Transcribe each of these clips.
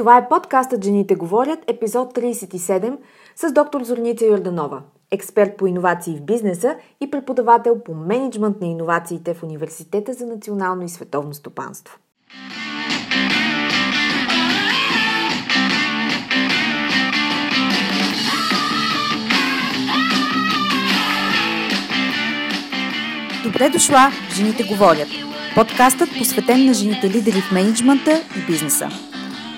Това е подкастът Жените говорят, епизод 37 с доктор Зорница Йорданова, експерт по иновации в бизнеса и преподавател по менеджмент на иновациите в Университета за национално и световно стопанство. Добре дошла, Жените говорят. Подкастът посветен на жените лидери в менеджмента и бизнеса.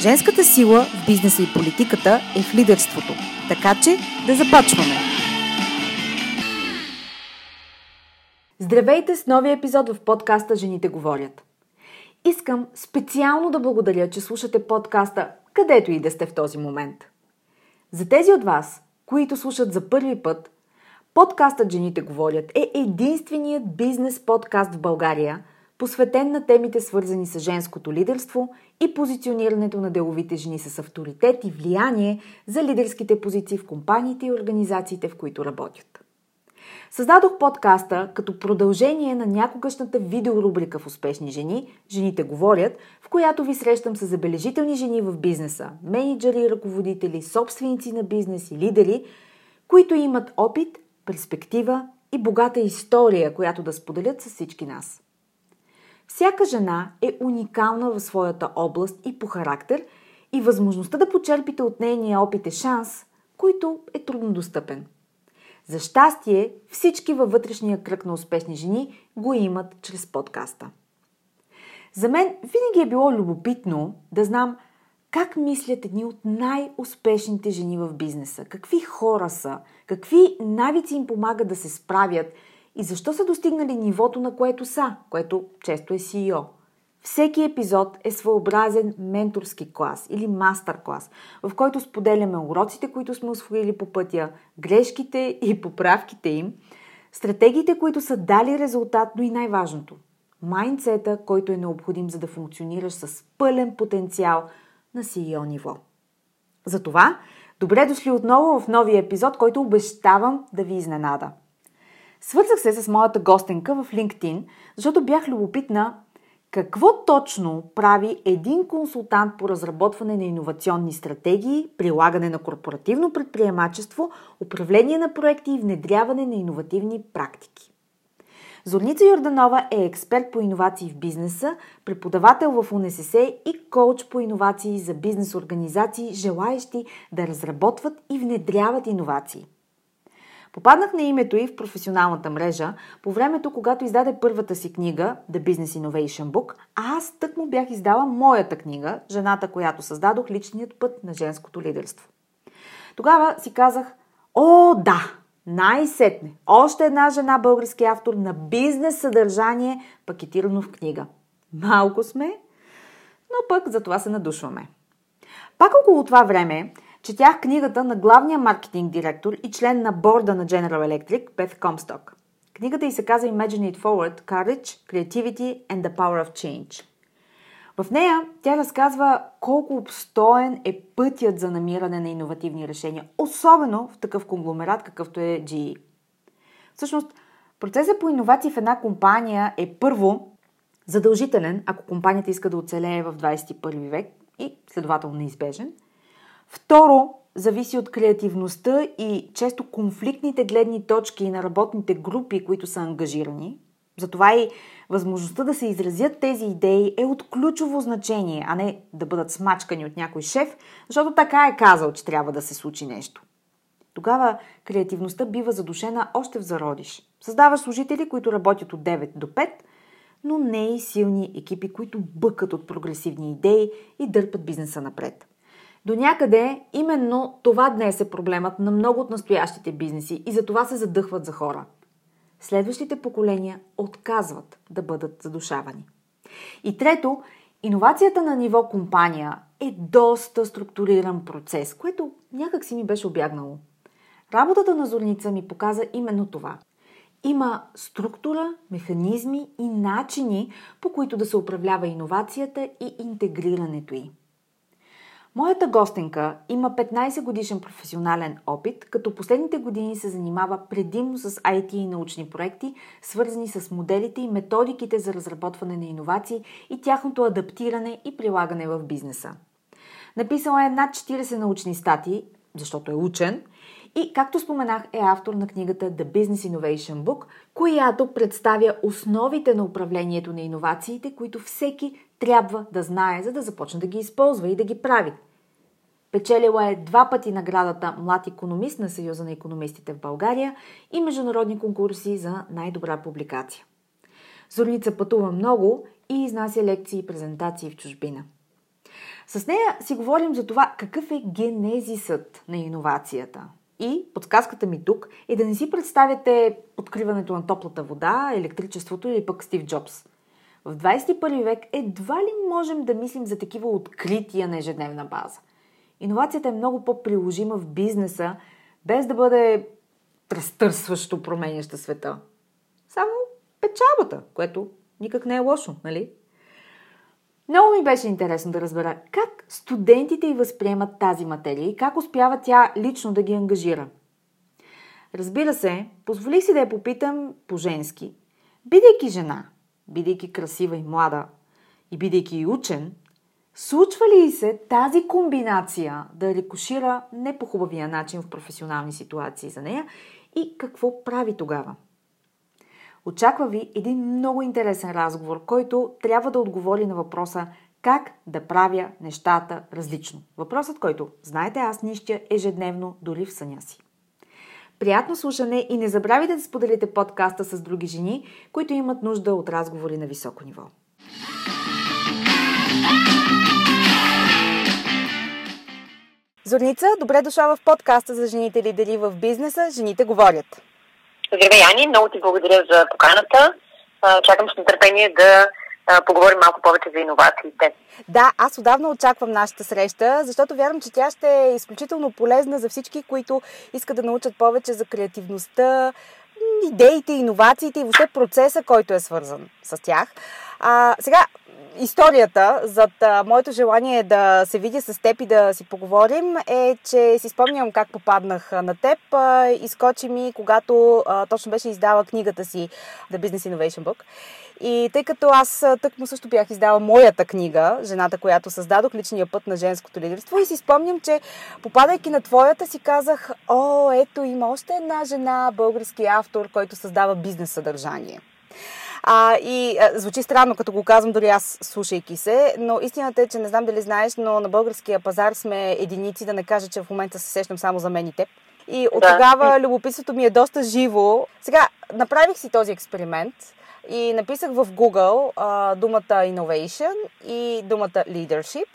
Женската сила в бизнеса и политиката е в лидерството – така че да започваме! Здравейте с новия епизод в подкаста Жените говорят. Искам специално да благодаря, че слушате подкаста където и да сте в този момент. За тези от вас, които слушат за първи път, подкастът Жените говорят е единственият бизнес подкаст в България – посветен на темите свързани с женското лидерство и позиционирането на деловите жени с авторитет и влияние за лидерските позиции в компаниите и организациите, в които работят. Създадох подкаста като продължение на някогашната видеорубрика в Успешни жени «Жените говорят», в която ви срещам с забележителни жени в бизнеса, менеджери, ръководители, собственици на бизнес и лидери, които имат опит, перспектива и богата история, която да споделят с всички нас. Всяка жена е уникална в своята област и по характер и възможността да почерпите от нейния опит е шанс, който е трудно достъпен. За щастие, всички във вътрешния кръг на успешни жени го имат чрез подкаста. За мен винаги е било любопитно да знам как мислят едни от най-успешните жени в бизнеса, какви хора са, какви навици им помагат да се справят – и защо са достигнали нивото, на което са, което често е CEO. Всеки епизод е своеобразен менторски клас или мастер клас, в който споделяме уроците, които сме освоили по пътя, грешките и поправките им, стратегиите, които са дали резултат, но и най-важното – майндсета, който е необходим за да функционираш с пълен потенциал на CEO ниво. Затова, добре дошли отново в новия епизод, който обещавам да ви изненада – Свързах се с моята гостенка в LinkedIn, защото бях любопитна какво точно прави един консултант по разработване на иновационни стратегии, прилагане на корпоративно предприемачество, управление на проекти и внедряване на иновативни практики. Зорница Йорданова е експерт по иновации в бизнеса, преподавател в УНСС и коуч по иновации за бизнес организации, желаещи да разработват и внедряват иновации – Попаднах на името и в професионалната мрежа по времето, когато издаде първата си книга The Business Innovation Book, а аз тък му бях издала моята книга, жената, която създадох личният път на женското лидерство. Тогава си казах, о, да, най-сетне, още една жена български автор на бизнес съдържание, пакетирано в книга. Малко сме, но пък за това се надушваме. Пак около това време Четях книгата на главния маркетинг директор и член на борда на General Electric, Бет Комсток. Книгата й се казва Imagine It Forward – Courage, Creativity and the Power of Change. В нея тя разказва колко обстоен е пътят за намиране на иновативни решения, особено в такъв конгломерат, какъвто е GE. Всъщност, процесът по иновации в една компания е първо задължителен, ако компанията иска да оцелее в 21 век и следователно неизбежен – Второ, зависи от креативността и често конфликтните гледни точки на работните групи, които са ангажирани. Затова и възможността да се изразят тези идеи е от ключово значение, а не да бъдат смачкани от някой шеф, защото така е казал, че трябва да се случи нещо. Тогава креативността бива задушена още в зародиш. Създаваш служители, които работят от 9 до 5, но не и силни екипи, които бъкат от прогресивни идеи и дърпат бизнеса напред. До някъде именно това днес е проблемът на много от настоящите бизнеси и за това се задъхват за хора. Следващите поколения отказват да бъдат задушавани. И трето, иновацията на ниво компания е доста структуриран процес, което някак си ми беше обягнало. Работата на Зорница ми показа именно това. Има структура, механизми и начини, по които да се управлява иновацията и интегрирането й. Моята гостенка има 15 годишен професионален опит, като последните години се занимава предимно с IT и научни проекти, свързани с моделите и методиките за разработване на иновации и тяхното адаптиране и прилагане в бизнеса. Написала е над 40 научни статии, защото е учен, и, както споменах, е автор на книгата The Business Innovation Book, която представя основите на управлението на иновациите, които всеки трябва да знае, за да започне да ги използва и да ги прави. Печелила е два пъти наградата Млад економист на Съюза на економистите в България и международни конкурси за най-добра публикация. Зорница пътува много и изнася лекции и презентации в чужбина. С нея си говорим за това какъв е генезисът на иновацията. И подсказката ми тук е да не си представяте откриването на топлата вода, електричеството или пък Стив Джобс. В 21 век едва ли можем да мислим за такива открития на ежедневна база. Иновацията е много по-приложима в бизнеса, без да бъде разтърсващо променяща света. Само печалбата, което никак не е лошо, нали? Много ми беше интересно да разбера как студентите й възприемат тази материя и как успява тя лично да ги ангажира. Разбира се, позволих си да я попитам по-женски. Бидейки жена, бидейки красива и млада и бидейки учен, случва ли се тази комбинация да рекошира не по хубавия начин в професионални ситуации за нея и какво прави тогава? Очаква ви един много интересен разговор, който трябва да отговори на въпроса как да правя нещата различно. Въпросът, който, знаете, аз нищя ежедневно, дори в съня си. Приятно слушане и не забравяйте да споделите подкаста с други жени, които имат нужда от разговори на високо ниво. Зорница, добре дошла в подкаста за жените лидери в бизнеса Жените говорят. Здравей, Ани, много ти благодаря за поканата. Чакам с нетърпение да поговорим малко повече за иновациите. Да, аз отдавна очаквам нашата среща, защото вярвам, че тя ще е изключително полезна за всички, които искат да научат повече за креативността, идеите, иновациите и въобще процеса, който е свързан с тях. А, сега, историята зад а, моето желание да се видя с теб и да си поговорим е, че си спомням как попаднах на теб. А, изкочи ми, когато а, точно беше издала книгата си The Business Innovation Book. И тъй като аз тъкмо също бях издала моята книга, Жената, която създадох, личния път на женското лидерство, и си спомням, че попадайки на твоята си казах, о, ето има още една жена, български автор, който създава бизнес съдържание. А, и а, звучи странно, като го казвам, дори аз слушайки се, но истината е, че не знам дали знаеш, но на българския пазар сме единици, да не кажа, че в момента се сещам само за мен и теб. И от да. тогава любопитството ми е доста живо. Сега, направих си този експеримент и написах в Google а, думата Innovation и думата Leadership.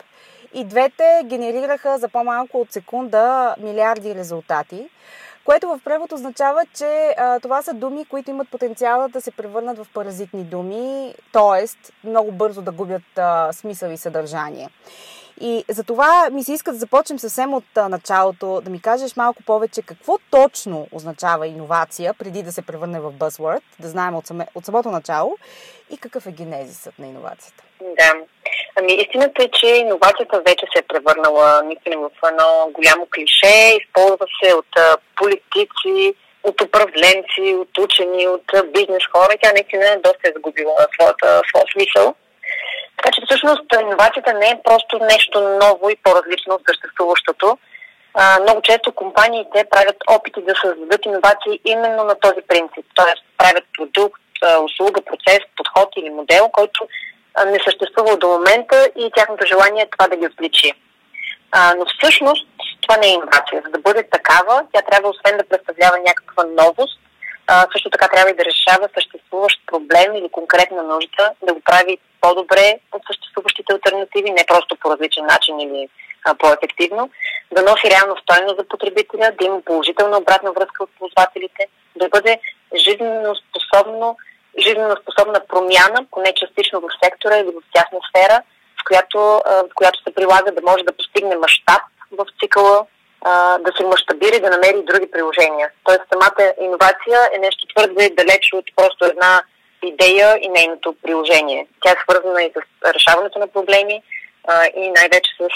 И двете генерираха за по-малко от секунда милиарди резултати което в превод означава, че а, това са думи, които имат потенциала да се превърнат в паразитни думи, т.е. много бързо да губят а, смисъл и съдържание. И за това ми се иска да започнем съвсем от началото, да ми кажеш малко повече какво точно означава иновация, преди да се превърне в buzzword, да знаем от, саме, от самото начало и какъв е генезисът на иновацията. Да. Ами истината е, че иновацията вече се е превърнала наистина в едно голямо клише, използва се от политици, от управленци, от учени, от бизнес хора. Тя наистина доста е загубила своята, своя смисъл. Така че всъщност иновацията не е просто нещо ново и по-различно от съществуващото. А, много често компаниите правят опити да създадат иновации именно на този принцип. Т.е. правят продукт, услуга, процес, подход или модел, който не съществува до момента и тяхното желание е това да ги отличи. А, но всъщност това не е иновация. За да бъде такава, тя трябва освен да представлява някаква новост, а, също така трябва и да решава съществуващ проблем или конкретна нужда, да го прави по-добре от съществуващите альтернативи, не просто по различен начин или а, по-ефективно, да носи реално стойност за потребителя, да има положителна обратна връзка от ползвателите, да бъде жизненно способно жизненно способна промяна, поне частично в сектора или в тясна сфера, в която, в която се прилага да може да постигне мащаб в цикъла да се мащабира и да намери други приложения. Тоест самата иновация е нещо твърде далеч от просто една идея и нейното приложение. Тя е свързана и с решаването на проблеми и най-вече с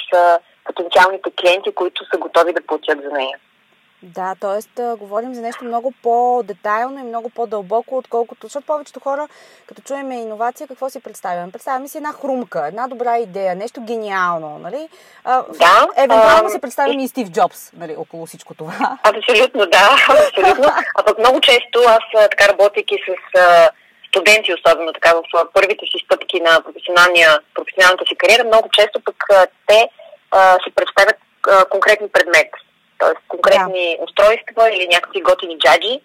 потенциалните клиенти, които са готови да платят за нея. Да, т.е. говорим за нещо много по-детайлно и много по-дълбоко, отколкото, защото повечето хора, като чуем иновация, какво си представяме? Представяме си една хрумка, една добра идея, нещо гениално, нали? А, да. Евентуално а, си представяме и... и Стив Джобс, нали, около всичко това. Абсолютно, да, абсолютно. А пък много често аз, така работейки с студенти, особено така в първите си стъпки на професионалната си кариера, много често пък те а, си представят а, конкретни предмети т.е. конкретни да. устройства или някакви готини джаджи,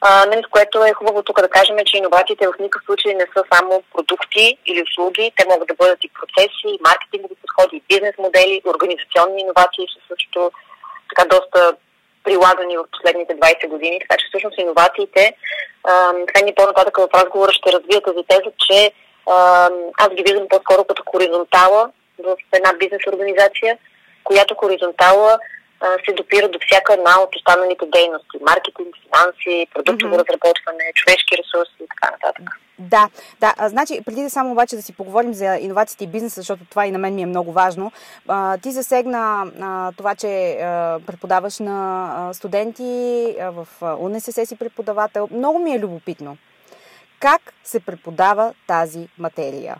а, нали, което е хубаво тук да кажем, че иновациите в никакъв случай не са само продукти или услуги, те могат да бъдат и процеси, и маркетингови подходи, и бизнес модели, организационни иновации са също така доста прилагани в последните 20 години, така че всъщност иновациите, така ни по-нататък в разговора ще развия тази теза, че а, аз ги виждам по-скоро като хоризонтала в една бизнес организация, която хоризонтала се допира до всяка една от останалите дейности. Маркетинг, финанси, продуктово mm-hmm. разработване, човешки ресурси и така нататък. Да, да. А, значи, преди да само обаче да си поговорим за иновациите и бизнеса, защото това и на мен ми е много важно, а, ти засегна а, това, че а, преподаваш на а, студенти а, в УНСС си преподавател. Много ми е любопитно как се преподава тази материя.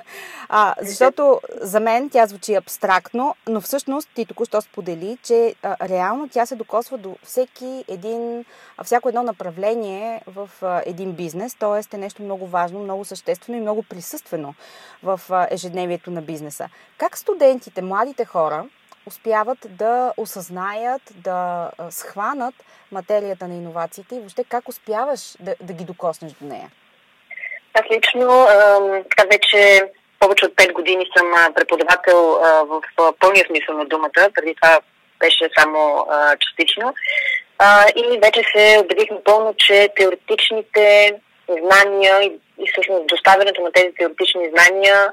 а, защото за мен тя звучи абстрактно, но всъщност ти току-що сподели, че а, реално тя се докосва до всеки един, всяко едно направление в а, един бизнес, т.е. е нещо много важно, много съществено и много присъствено в а, ежедневието на бизнеса. Как студентите, младите хора, успяват да осъзнаят, да схванат материята на иновациите и въобще как успяваш да, да ги докоснеш до нея? Аз лично така вече повече от 5 години съм преподавател в пълния смисъл на думата. Преди това беше само частично. И вече се убедих напълно, че теоретичните знания и всъщност доставянето на тези теоретични знания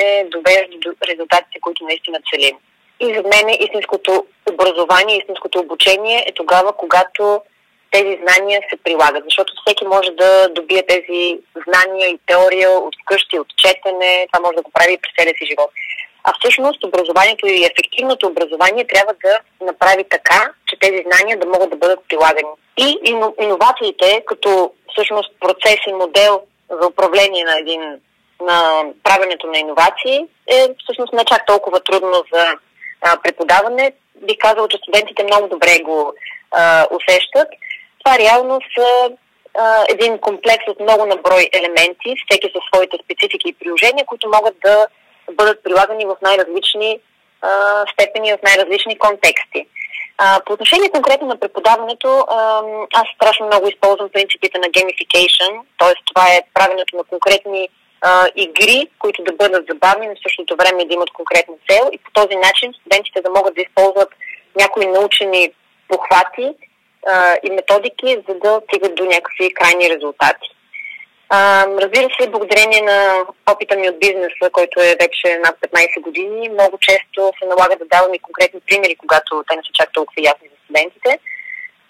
не довежда до резултатите, които наистина целим. И за мен истинското образование, истинското обучение е тогава, когато тези знания се прилагат, защото всеки може да добие тези знания и теория от вкъщи, от четене, това може да го прави и през целия си живот. А всъщност образованието и ефективното образование трябва да направи така, че тези знания да могат да бъдат прилагани. И иновациите, като всъщност процес и модел за управление на един на правенето на иновации е всъщност не чак толкова трудно за а, преподаване. Бих казала, че студентите много добре го а, усещат това реално са а, един комплекс от много наброй елементи, всеки със своите специфики и приложения, които могат да бъдат прилагани в най-различни а, степени, в най-различни контексти. А, по отношение конкретно на преподаването, а, аз страшно много използвам принципите на gamification, т.е. това е правенето на конкретни а, игри, които да бъдат забавни, но в същото време да имат конкретна цел и по този начин студентите да могат да използват някои научени похвати а, и методики, за да стигат до някакви крайни резултати. А, разбира се, благодарение на опита ми от бизнеса, който е вече над 15 години, много често се налага да давам и конкретни примери, когато те не са чак толкова ясни за студентите.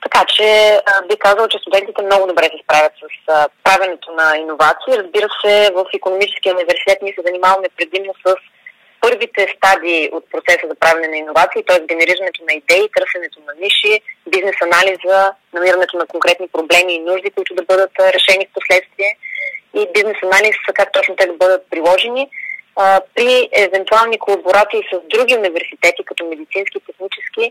Така че би казал, че студентите много добре се справят с а, правенето на иновации. Разбира се, в економическия университет ние се занимаваме предимно с първите стадии от процеса за правене на иновации, т.е. генерирането на идеи, търсенето на ниши, бизнес анализа, намирането на конкретни проблеми и нужди, които да бъдат решени в последствие и бизнес анализ, как точно те да бъдат приложени. При евентуални колаборации с други университети, като медицински, технически,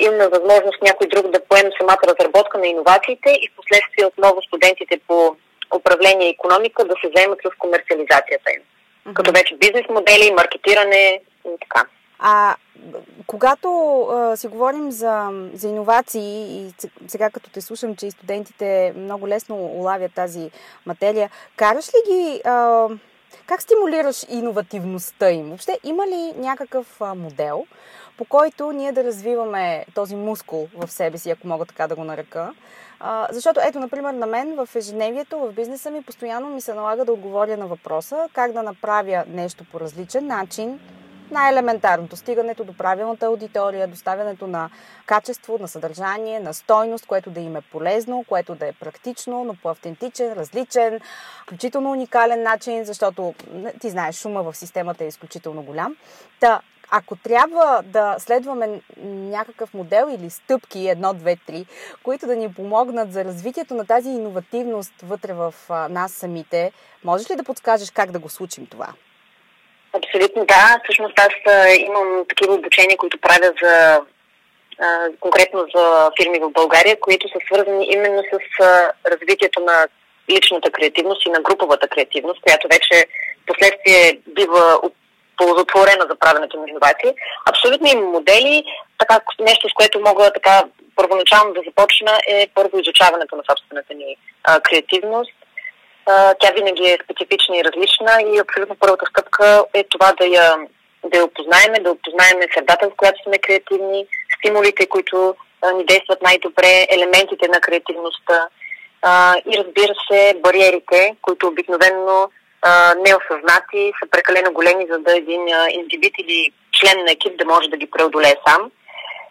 имаме възможност някой друг да поеме самата разработка на иновациите и в последствие отново студентите по управление и економика да се вземат с комерциализацията им mm-hmm. като вече бизнес модели, маркетиране и така. А когато а, си говорим за, за иновации и сега като те слушам, че и студентите много лесно улавят тази материя, караш ли ги... А, как стимулираш иновативността им? Въобще има ли някакъв а, модел, по който ние да развиваме този мускул в себе си, ако мога така да го нарека? А, защото, ето, например, на мен в ежедневието, в бизнеса ми, постоянно ми се налага да отговоря на въпроса как да направя нещо по различен начин, най-елементарното. Стигането до правилната аудитория, доставянето на качество, на съдържание, на стойност, което да им е полезно, което да е практично, но по-автентичен, различен, включително уникален начин, защото ти знаеш, шума в системата е изключително голям. Та, ако трябва да следваме някакъв модел или стъпки, едно, две, три, които да ни помогнат за развитието на тази иновативност вътре в нас самите, можеш ли да подскажеш как да го случим това? Абсолютно да. Всъщност аз имам такива обучения, които правя за конкретно за фирми в България, които са свързани именно с развитието на личната креативност и на груповата креативност, която вече последствие бива ползотворена за правенето на иновации. Абсолютно има модели. Така, нещо, с което мога така първоначално да започна е първо изучаването на собствената ни а, креативност. А, тя винаги е специфична и различна и абсолютно първата стъпка е това да я, да я опознаеме, да опознаеме средата, в която сме креативни, стимулите, които а, ни действат най-добре, елементите на креативността а, и разбира се бариерите, които обикновено неосъзнати, са прекалено големи, за да един индивид или член на екип да може да ги преодолее сам.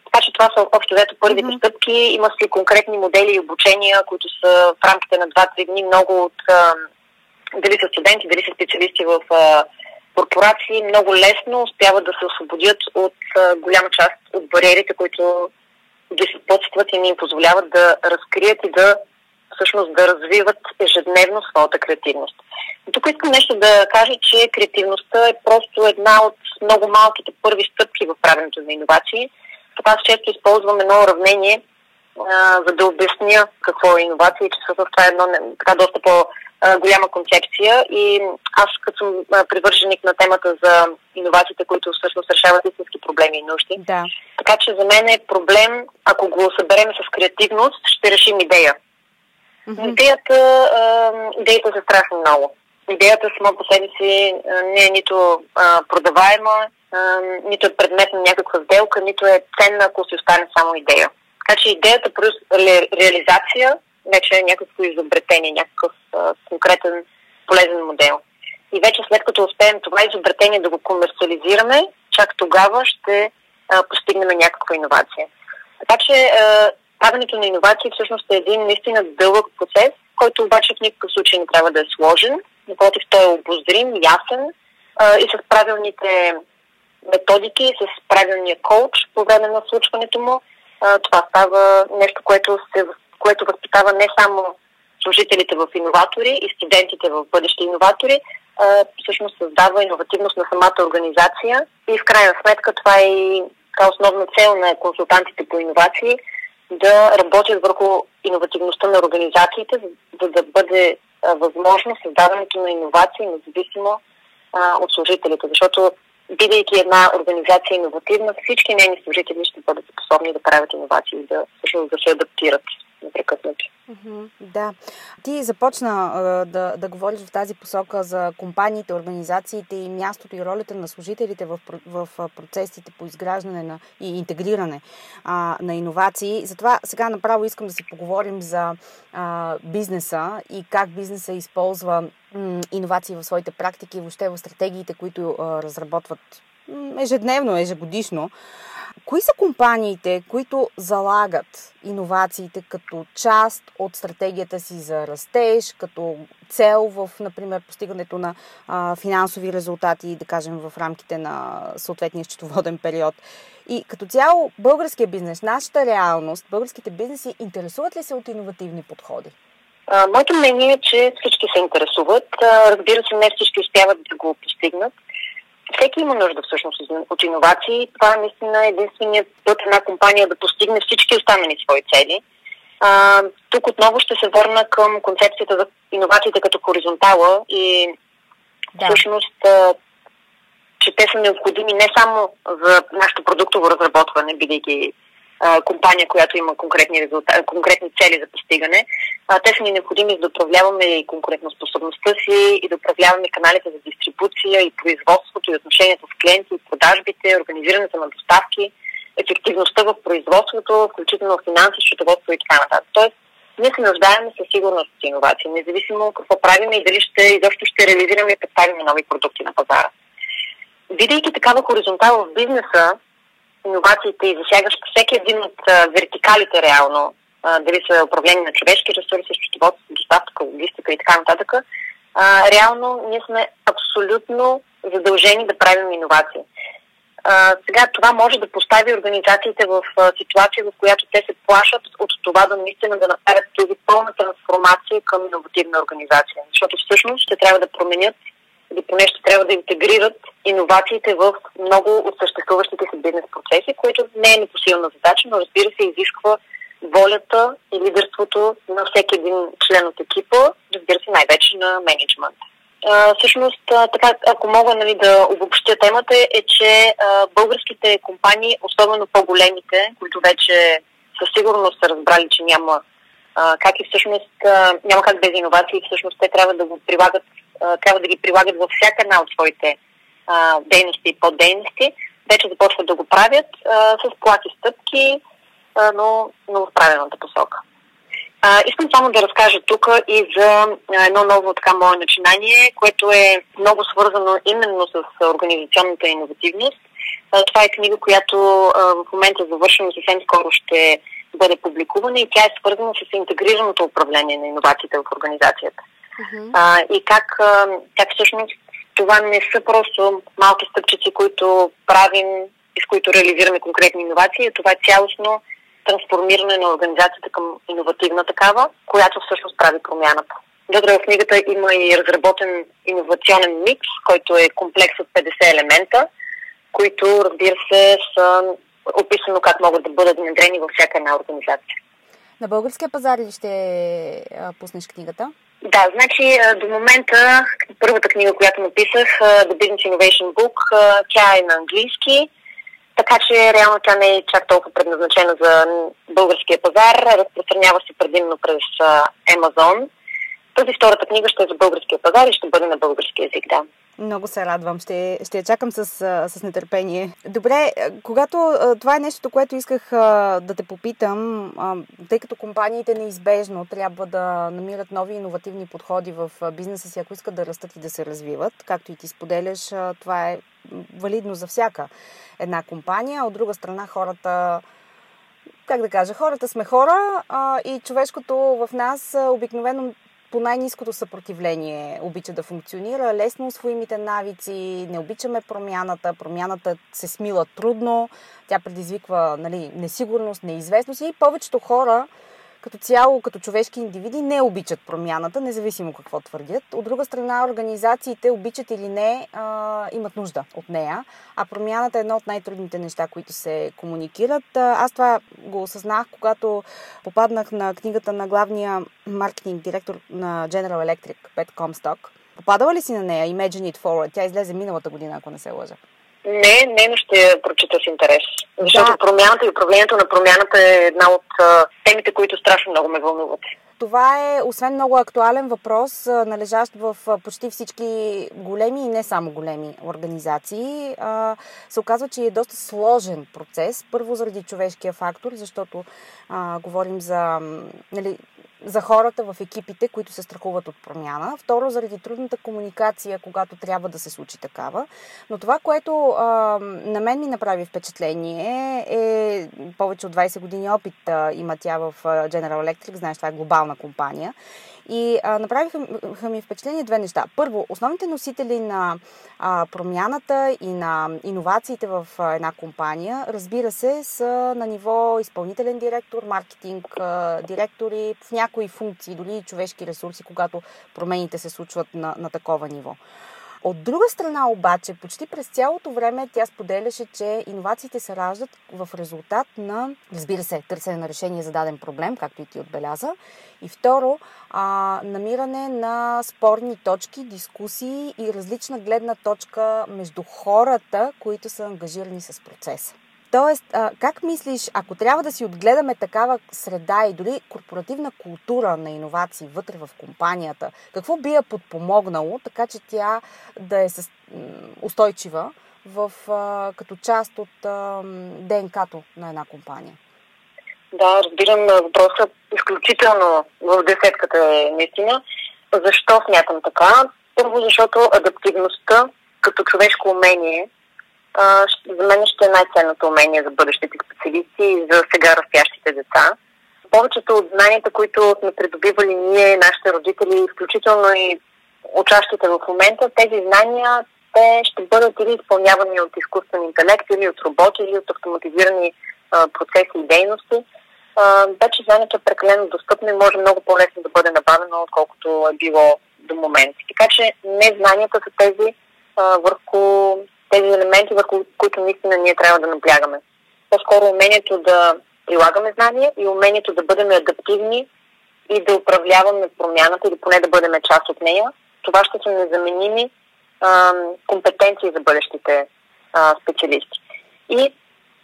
Така че това са общо взето първите mm-hmm. стъпки. Има си конкретни модели и обучения, които са в рамките на 2-3 дни много от а, дали са студенти, дали са специалисти в а, корпорации, много лесно успяват да се освободят от а, голяма част от бариерите, които ги съпътстват и ни им позволяват да разкрият и да всъщност да развиват ежедневно своята креативност. Тук искам нещо да кажа, че креативността е просто една от много малките първи стъпки в правенето на иновации. Така аз често използвам едно уравнение, а, за да обясня какво е иновация и че всъщност това е едно така доста по-голяма концепция. И аз като съм привърженик на темата за иновациите, които всъщност решават истински проблеми и нужди. Да. Така че за мен е проблем, ако го съберем с креативност, ще решим идея. Mm-hmm. Идеята, идеята са страшно много. Идеята сама по себе си не е нито а, продаваема, а, нито е предмет на някаква сделка, нито е ценна, ако си остане само идея. Така че идеята плюс реализация вече е някакво изобретение, някакъв а, конкретен полезен модел. И вече след като успеем това изобретение да го комерциализираме, чак тогава ще а, постигнем някаква иновация. Така че а, правенето на иновации всъщност е един наистина дълъг процес, който обаче в никакъв случай не трябва да е сложен. Напротив, той е обозрим, ясен а, и с правилните методики, с правилния коуч по време на случването му. А, това става нещо, което, се, което възпитава не само служителите в иноватори и студентите в бъдещи иноватори, а, всъщност създава иновативност на самата организация и в крайна сметка това е и основна цел на консултантите по иновации – да работят върху иновативността на организациите, за да бъде възможно създаването на иновации, независимо а, от служителите. Защото, бидейки една организация иновативна, всички нейни служители ще бъдат способни да правят иновации, да, всъщност, да се адаптират непрекъснато. Да. Ти започна да, да говориш в тази посока за компаниите, организациите и мястото и ролята на служителите в, в процесите по изграждане на, и интегриране а, на иновации. Затова сега направо искам да си поговорим за а, бизнеса и как бизнеса използва м, иновации в своите практики въобще в стратегиите, които а, разработват ежедневно, ежегодишно. Кои са компаниите, които залагат иновациите като част от стратегията си за растеж, като цел в, например, постигането на а, финансови резултати, да кажем, в рамките на съответния счетоводен период? И като цяло, българския бизнес, нашата реалност, българските бизнеси интересуват ли се от иновативни подходи? Моето мнение е, че всички се интересуват. Разбира се, не всички успяват да го постигнат всеки има нужда всъщност от иновации. Това е наистина единственият път една компания да постигне всички останали свои цели. А, тук отново ще се върна към концепцията за иновациите като хоризонтала и да. всъщност, а, че те са необходими не само за нашето продуктово разработване, бидейки компания, която има конкретни, резултати, конкретни цели за постигане. А, те са ни необходими за да управляваме и конкурентоспособността си и да управляваме каналите за дистрибуция и производството и отношенията с клиенти, и продажбите, организирането на доставки, ефективността в производството, включително финанси, счетоводство и така нататък. Тоест, ние се нуждаем със сигурност от иновации, независимо какво правим и дали ще, изобщо ще реализираме и представим нови продукти на пазара. бидейки такава хоризонтал в бизнеса, иновациите и засягащ всеки един от вертикалите реално, дали са управление на човешки ресурси, счетоводство, доставка, логистика и така нататък, реално ние сме абсолютно задължени да правим иновации. Сега това може да постави организациите в ситуация, в която те се плашат от това да наистина да направят тази пълна трансформация към иновативна организация. Защото всъщност ще трябва да променят или поне ще трябва да интегрират иновациите в много от съществуващите си бизнес процеси, което не е непосилна задача, но разбира се изисква волята и лидерството на всеки един член от екипа, разбира се най-вече на менеджмент. А, всъщност, така, ако мога нали, да обобщя темата, е, че а, българските компании, особено по-големите, които вече със сигурност са разбрали, че няма а, как и всъщност а, няма как без иновации, всъщност те трябва да го прилагат, трябва да ги прилагат във всяка една от своите а, дейности и поддейности, вече започват да го правят а, с плати стъпки, а, но, но в правилната посока. А, искам само да разкажа тук и за едно ново така мое начинание, което е много свързано именно с организационната иновативност. А, това е книга, която а, в момента завършвам и съвсем скоро ще бъде публикувана и тя е свързана с интегрираното управление на иновациите в организацията. Uh-huh. А, и как, а, как всъщност това не са просто малки стъпчици, които правим и с които реализираме конкретни иновации, това е цялостно трансформиране на организацията към иновативна такава, която всъщност прави промяната. Вътре в книгата има и разработен иновационен микс, който е комплекс от 50 елемента, които, разбира се, са описано как могат да бъдат внедрени във всяка една организация. На българския пазар ли ще пуснеш книгата? Да, значи до момента първата книга, която написах, The Business Innovation Book, тя е на английски, така че реално тя не е чак толкова предназначена за българския пазар, разпространява се предимно през Amazon. Тази втората книга ще е за българския пазар и ще бъде на български язик, да. Много се радвам. Ще, ще я чакам с, с нетърпение. Добре, когато това е нещото, което исках да те попитам, тъй като компаниите неизбежно трябва да намират нови иновативни подходи в бизнеса си, ако искат да растат и да се развиват, както и ти споделяш, това е валидно за всяка една компания. От друга страна, хората как да кажа, хората сме хора а, и човешкото в нас обикновено по най-низкото съпротивление обича да функционира, лесно освоимите навици, не обичаме промяната, промяната се смила трудно, тя предизвиква нали, несигурност, неизвестност. И повечето хора като цяло, като човешки индивиди, не обичат промяната, независимо какво твърдят. От друга страна, организациите, обичат или не, а, имат нужда от нея, а промяната е едно от най-трудните неща, които се комуникират. Аз това го осъзнах, когато попаднах на книгата на главния маркетинг директор на General Electric, Пет Комсток. Попадала ли си на нея Imagine It Forward? Тя излезе миналата година, ако не се лъжа. Не, не, но ще прочита с интерес. Защото да. промяната и управлението на промяната е една от а, темите, които страшно много ме вълнуват. Това е, освен много актуален въпрос, належащ в почти всички големи и не само големи организации, се оказва, че е доста сложен процес. Първо заради човешкия фактор, защото а, говорим за нали, за хората в екипите, които се страхуват от промяна. Второ, заради трудната комуникация, когато трябва да се случи такава. Но това, което а, на мен ми направи впечатление е повече от 20 години опит а, има тя в General Electric, знаеш, това е глобална компания. И а, направиха ми впечатление две неща. Първо, основните носители на а, промяната и на иновациите в а, една компания, разбира се, са на ниво изпълнителен директор, маркетинг, а, директори, в някои функции, дори човешки ресурси, когато промените се случват на, на такова ниво. От друга страна обаче, почти през цялото време тя споделяше, че иновациите се раждат в резултат на, разбира се, търсене на решение за даден проблем, както и ти отбеляза. И второ, а, намиране на спорни точки, дискусии и различна гледна точка между хората, които са ангажирани с процеса. Тоест, а, как мислиш, ако трябва да си отгледаме такава среда и дори корпоративна култура на иновации вътре в компанията, какво би я подпомогнало, така че тя да е с, устойчива в, а, като част от ДНК-то на една компания? Да, разбирам въпроса изключително в десетката е наистина. Защо смятам така? Първо, защото адаптивността като човешко умение за мен ще е най-ценното умение за бъдещите специалисти и за сега растящите деца. Повечето от знанията, които сме придобивали ние, нашите родители, включително и учащите в момента, тези знания те ще бъдат или изпълнявани от изкуствен интелект, или от роботи, или от автоматизирани а, процеси и дейности. Вече знанието е прекалено достъпно и може много по-лесно да бъде набавено, отколкото е било до момента. Така че не знанията са тези а, върху тези елементи, върху които наистина ние трябва да наблягаме. По-скоро умението да прилагаме знания и умението да бъдем адаптивни и да управляваме промяната или поне да бъдем част от нея. Това ще са незаменими а, компетенции за бъдещите а, специалисти. И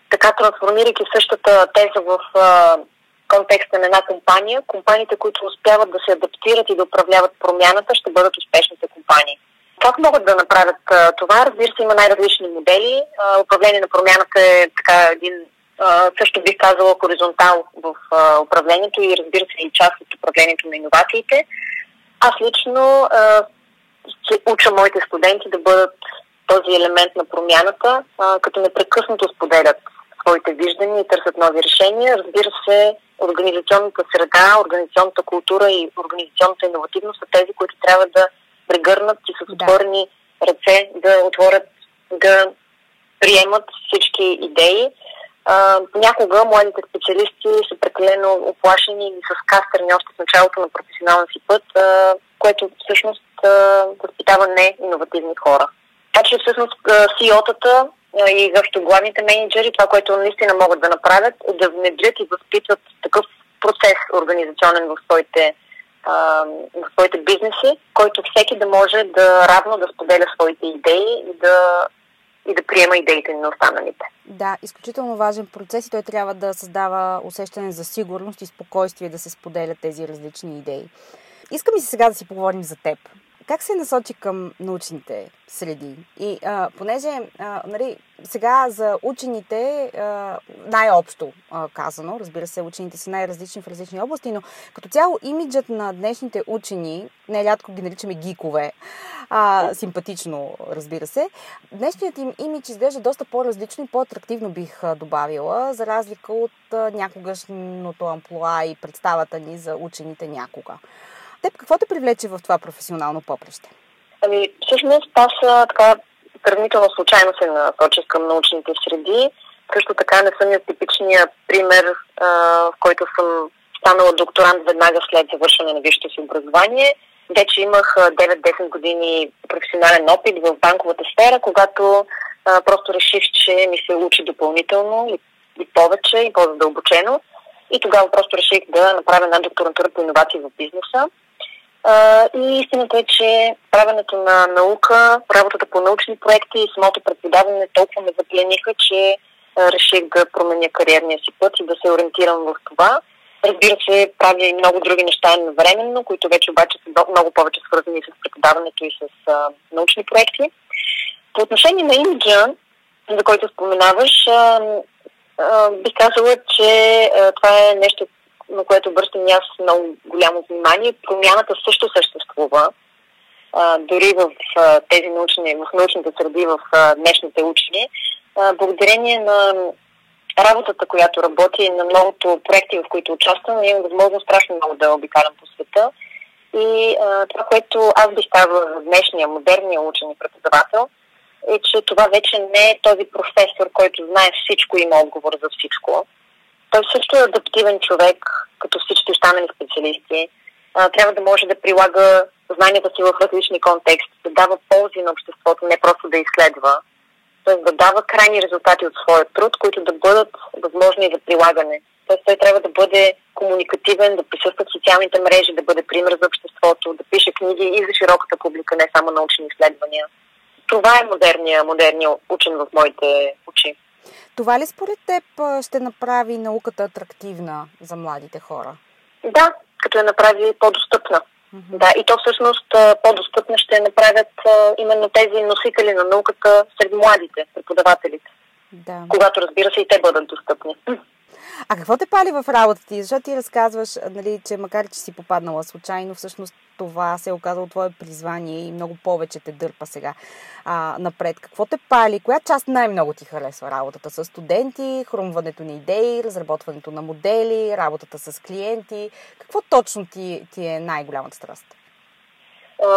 така трансформирайки същата теза в а, контекста на една компания, компаниите, които успяват да се адаптират и да управляват промяната, ще бъдат успешните компании. Как могат да направят това? Разбира се, има най-различни модели. Управление на промяната е така един също бих казала хоризонтал в управлението и разбира се и част от управлението на иновациите. Аз лично а, уча моите студенти да бъдат този елемент на промяната, като непрекъснато споделят своите виждания и търсят нови решения. Разбира се, организационната среда, организационната култура и организационната иновативност са тези, които трябва да прегърнат и с отворени да. ръце да отворят, да приемат всички идеи. А, понякога младите специалисти са прекалено оплашени или с кастерни още в началото на професионалния си път, а, което всъщност възпитава не иновативни хора. Така че всъщност CEO-тата и защо главните менеджери, това, което наистина могат да направят, е да внедрят и възпитват такъв процес организационен в своите, в своите бизнеси, който всеки да може да равно да споделя своите идеи и да, и да приема идеите на останалите. Да, изключително важен процес и той трябва да създава усещане за сигурност и спокойствие да се споделят тези различни идеи. Искам и сега да си поговорим за теб. Как се насочи към научните среди? И а, понеже а, нали, сега за учените а, най-общо а, казано, разбира се, учените са най-различни в различни области, но като цяло имиджът на днешните учени, нерядко ги наричаме гикове, а, симпатично, разбира се, днешният им имидж изглежда доста по-различно и по-атрактивно бих добавила, за разлика от а, някогашното амплуа и представата ни за учените някога. Теб какво те привлече в това професионално попреще? Ами, всъщност аз така сравнително случайно се насочих към научните среди. Също така не съм типичния пример, а, в който съм станала докторант веднага след завършване на висшето си образование. Вече имах 9-10 години професионален опит в банковата сфера, когато а, просто реших, че ми се учи допълнително и, и повече, и по-задълбочено. И тогава просто реших да направя една докторантура по иновации в бизнеса. И истината е, че правенето на наука, работата по научни проекти и самото преподаване толкова ме заплениха, че реших да променя кариерния си път и да се ориентирам в това. Разбира се, правя и много други неща едновременно, които вече обаче са много повече свързани с преподаването и с а, научни проекти. По отношение на имиджа, за който споменаваш, а, а, бих казала, че а, това е нещо, на което обръщам аз много голямо внимание. Промяната също съществува. А, дори в а, тези научни, в научните среди, в а, днешните учени. А, благодарение на работата, която работи и на многото проекти, в които участвам, имам възможност страшно много да обикалям по света. И а, това, което аз бих казала за днешния, модерния учен и преподавател, е, че това вече не е този професор, който знае всичко и има отговор за всичко той също е адаптивен човек, като всички останали специалисти. А, трябва да може да прилага знанията си в различни контексти, да дава ползи на обществото, не просто да изследва. Тоест да дава крайни резултати от своя труд, които да бъдат възможни за прилагане. Тоест той трябва да бъде комуникативен, да присъства в социалните мрежи, да бъде пример за обществото, да пише книги и за широката публика, не само научни изследвания. Това е модерния, модерния учен в моите очи. Това ли според теб ще направи науката атрактивна за младите хора? Да, като я направи по-достъпна. Mm-hmm. Да, и то всъщност по-достъпна ще направят именно тези носители на науката сред младите, преподавателите. Да. Когато, разбира се, и те бъдат достъпни. А какво те пали в работата ти? Защото ти разказваш, нали, че макар че си попаднала случайно, всъщност това се е оказало твое призвание и много повече те дърпа сега а, напред. Какво те пали? Коя част най-много ти харесва? Работата с студенти, хрумването на идеи, разработването на модели, работата с клиенти? Какво точно ти, ти е най-голямата страст?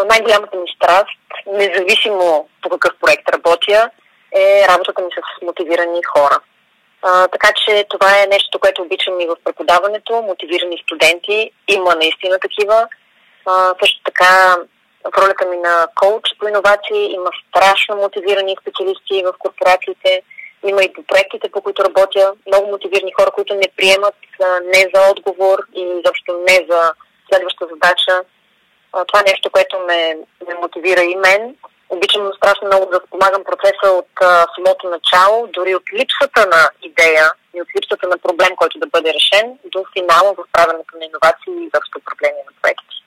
най-голямата ми страст, независимо по какъв проект работя, е работата ми с мотивирани хора. А, така че това е нещо, което обичам и в преподаването. Мотивирани студенти. Има наистина такива. Също така в ролята ми на коуч по иновации има страшно мотивирани специалисти в корпорациите. Има и по проектите, по които работя, много мотивирани хора, които не приемат не за отговор и изобщо не за следваща задача. Това е нещо, което ме, ме мотивира и мен. Обичам страшно много да спомагам процеса от самото начало, дори от липсата на идея и от липсата на проблем, който да бъде решен, до финала в правенето на иновации и изобщо управление на проекти.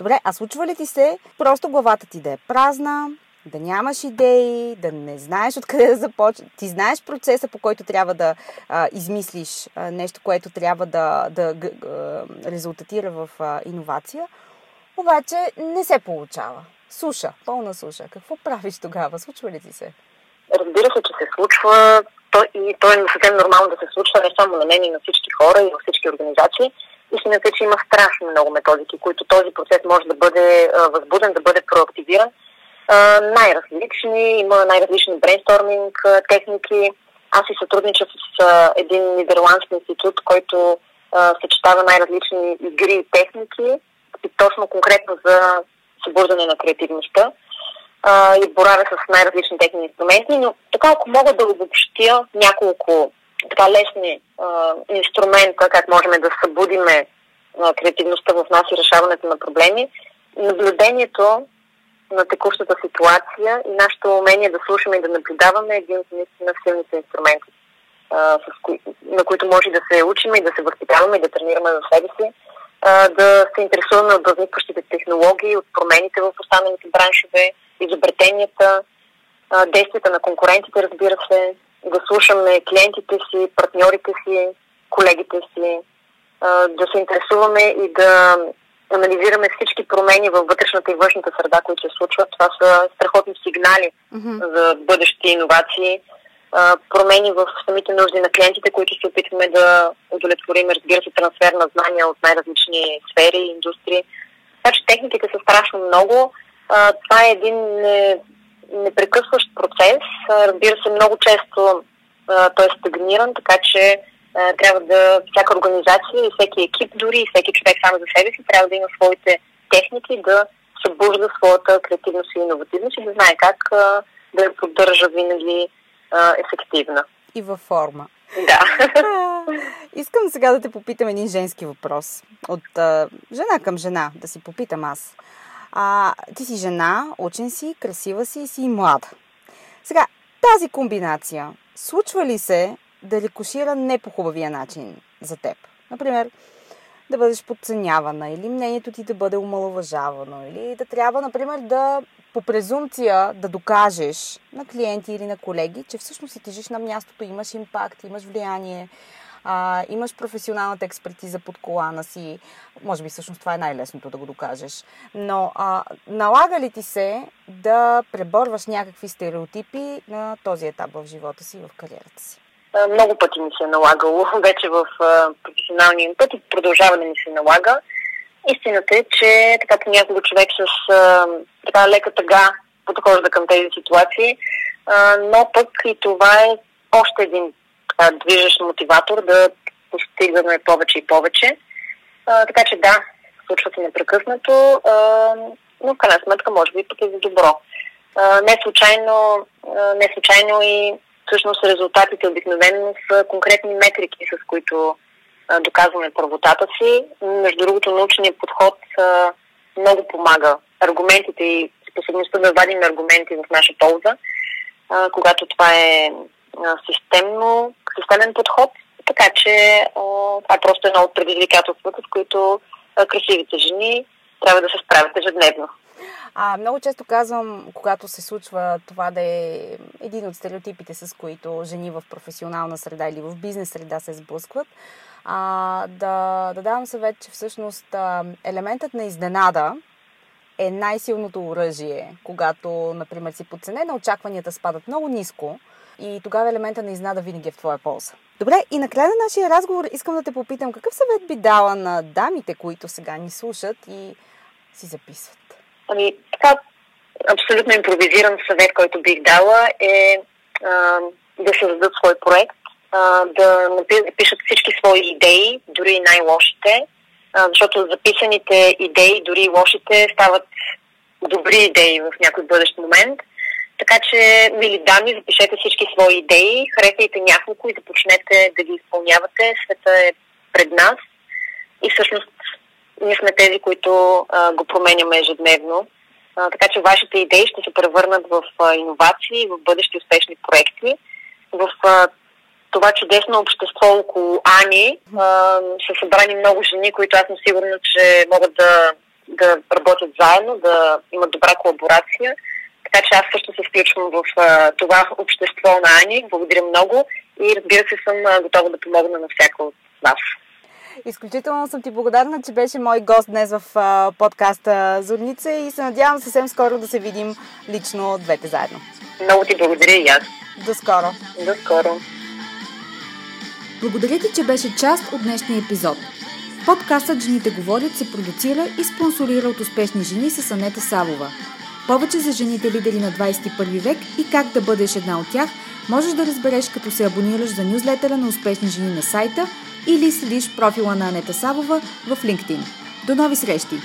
Добре, а случва ли ти се просто главата ти да е празна, да нямаш идеи, да не знаеш откъде да започнеш. Ти знаеш процеса, по който трябва да а, измислиш а, нещо, което трябва да, да г, г, резултатира в а, иновация, обаче не се получава. Суша, пълна суша. Какво правиш тогава? Случва ли ти се? Разбира се, че се случва. То, и то е съвсем нормално да се случва не само на мен и на всички хора и на всички организации. Истината е, че има страшно много методики, които този процес може да бъде възбуден, да бъде проактивиран. Най-различни, има най-различни брейнсторминг техники. Аз си сътрудничам с един нидерландски институт, който съчетава най-различни игри и техники, и точно конкретно за събуждане на креативността и боравя с най-различни техни инструменти, но така ако мога да обобщя няколко така лесни а, инструмента, как можем да събудиме а, креативността в нас и решаването на проблеми, наблюдението на текущата ситуация и нашето умение да слушаме и да наблюдаваме е един от наистина силните инструменти, а, с кои, на които може да се учим и да се възпитаваме и да тренираме за себе си а, да се интересуваме от възникващите технологии, от промените в останалите браншове, изобретенията, а, действията на конкурентите, разбира се, да слушаме клиентите си, партньорите си, колегите си, да се интересуваме и да анализираме всички промени във вътрешната и външната среда, които се случват. Това са страхотни сигнали mm-hmm. за бъдещи иновации промени в самите нужди на клиентите, които се опитваме да удовлетворим, разбира се, трансфер на знания от най-различни сфери и индустрии. Така че техниките са страшно много. Това е един не, непрекъсващ процес. Разбира се, много често той е стагниран, така че трябва да всяка организация и всеки екип, дори и всеки човек сам за себе си, трябва да има своите техники да събужда своята креативност и иновативност и да знае как да я поддържа винаги ефективна. И във форма. Да. Искам сега да те попитам един женски въпрос. От а, жена към жена, да си попитам аз. А, ти си жена, учен си, красива си и си млада. Сега, тази комбинация, случва ли се да рикошира не по хубавия начин за теб? Например, да бъдеш подценявана или мнението ти да бъде омалуважавано или да трябва, например, да по презумпция да докажеш на клиенти или на колеги, че всъщност си тежиш на мястото, имаш импакт, имаш влияние, а, имаш професионалната експертиза под колана си. Може би всъщност това е най-лесното да го докажеш. Но а, налага ли ти се да преборваш някакви стереотипи на този етап в живота си и в кариерата си? Много пъти ми се е налагало, вече в професионалния път и продължава да ми се налага. Истината е, че така понякога човек с а, така лека тъга подхожда към тези ситуации, а, но пък и това е още един движещ мотиватор да постигаме повече и повече. А, така че да, случва се непрекъснато, а, но в крайна сметка може би пък е за добро. А, не, случайно, а, не случайно и всъщност резултатите обикновено са конкретни метрики, с които доказваме правотата си. Между другото, научният подход много помага. Аргументите и способността да вадим аргументи в наша полза, когато това е системно, системен подход. Така че това е просто едно от предизвикателствата, с които красивите жени трябва да се справят ежедневно. А, много често казвам, когато се случва това да е един от стереотипите, с които жени в професионална среда или в бизнес среда се сблъскват, а, да, да давам съвет, че всъщност а, елементът на изненада е най-силното оръжие, когато, например, си подценена, очакванията спадат много ниско и тогава елемента на изненада винаги е в твоя полза. Добре, и накрая на нашия разговор искам да те попитам какъв съвет би дала на дамите, които сега ни слушат и си записват? Ами, така, абсолютно импровизиран съвет, който бих дала е а, да създадат свой проект, а, да напишат всички свои идеи, дори и най-лошите, а, защото записаните идеи, дори лошите, стават добри идеи в някой бъдещ момент. Така че, мили дами, запишете всички свои идеи, харесайте няколко и започнете да ги изпълнявате. Света е пред нас и всъщност ние сме тези, които а, го променяме ежедневно. А, така че вашите идеи ще се превърнат в а, иновации, в бъдещи успешни проекти. В а, това чудесно общество около Ани а, са събрани много жени, които аз съм сигурна, че могат да, да работят заедно, да имат добра колаборация. Така че аз също се включвам в а, това общество на Ани. Благодаря много и разбира се съм а, готова да помогна на всяка от вас. Изключително съм ти благодарна, че беше мой гост днес в а, подкаста Зорница и се надявам съвсем скоро да се видим лично двете заедно. Много ти благодаря и аз. До скоро. До скоро. Благодаря ти, че беше част от днешния епизод. Подкастът Жените говорят се продуцира и спонсорира от успешни жени с Анета Савова. Повече за жените лидери на 21 век и как да бъдеш една от тях можеш да разбереш като се абонираш за нюзлетера на успешни жени на сайта – или следиш профила на Анета Савова в LinkedIn. До нови срещи!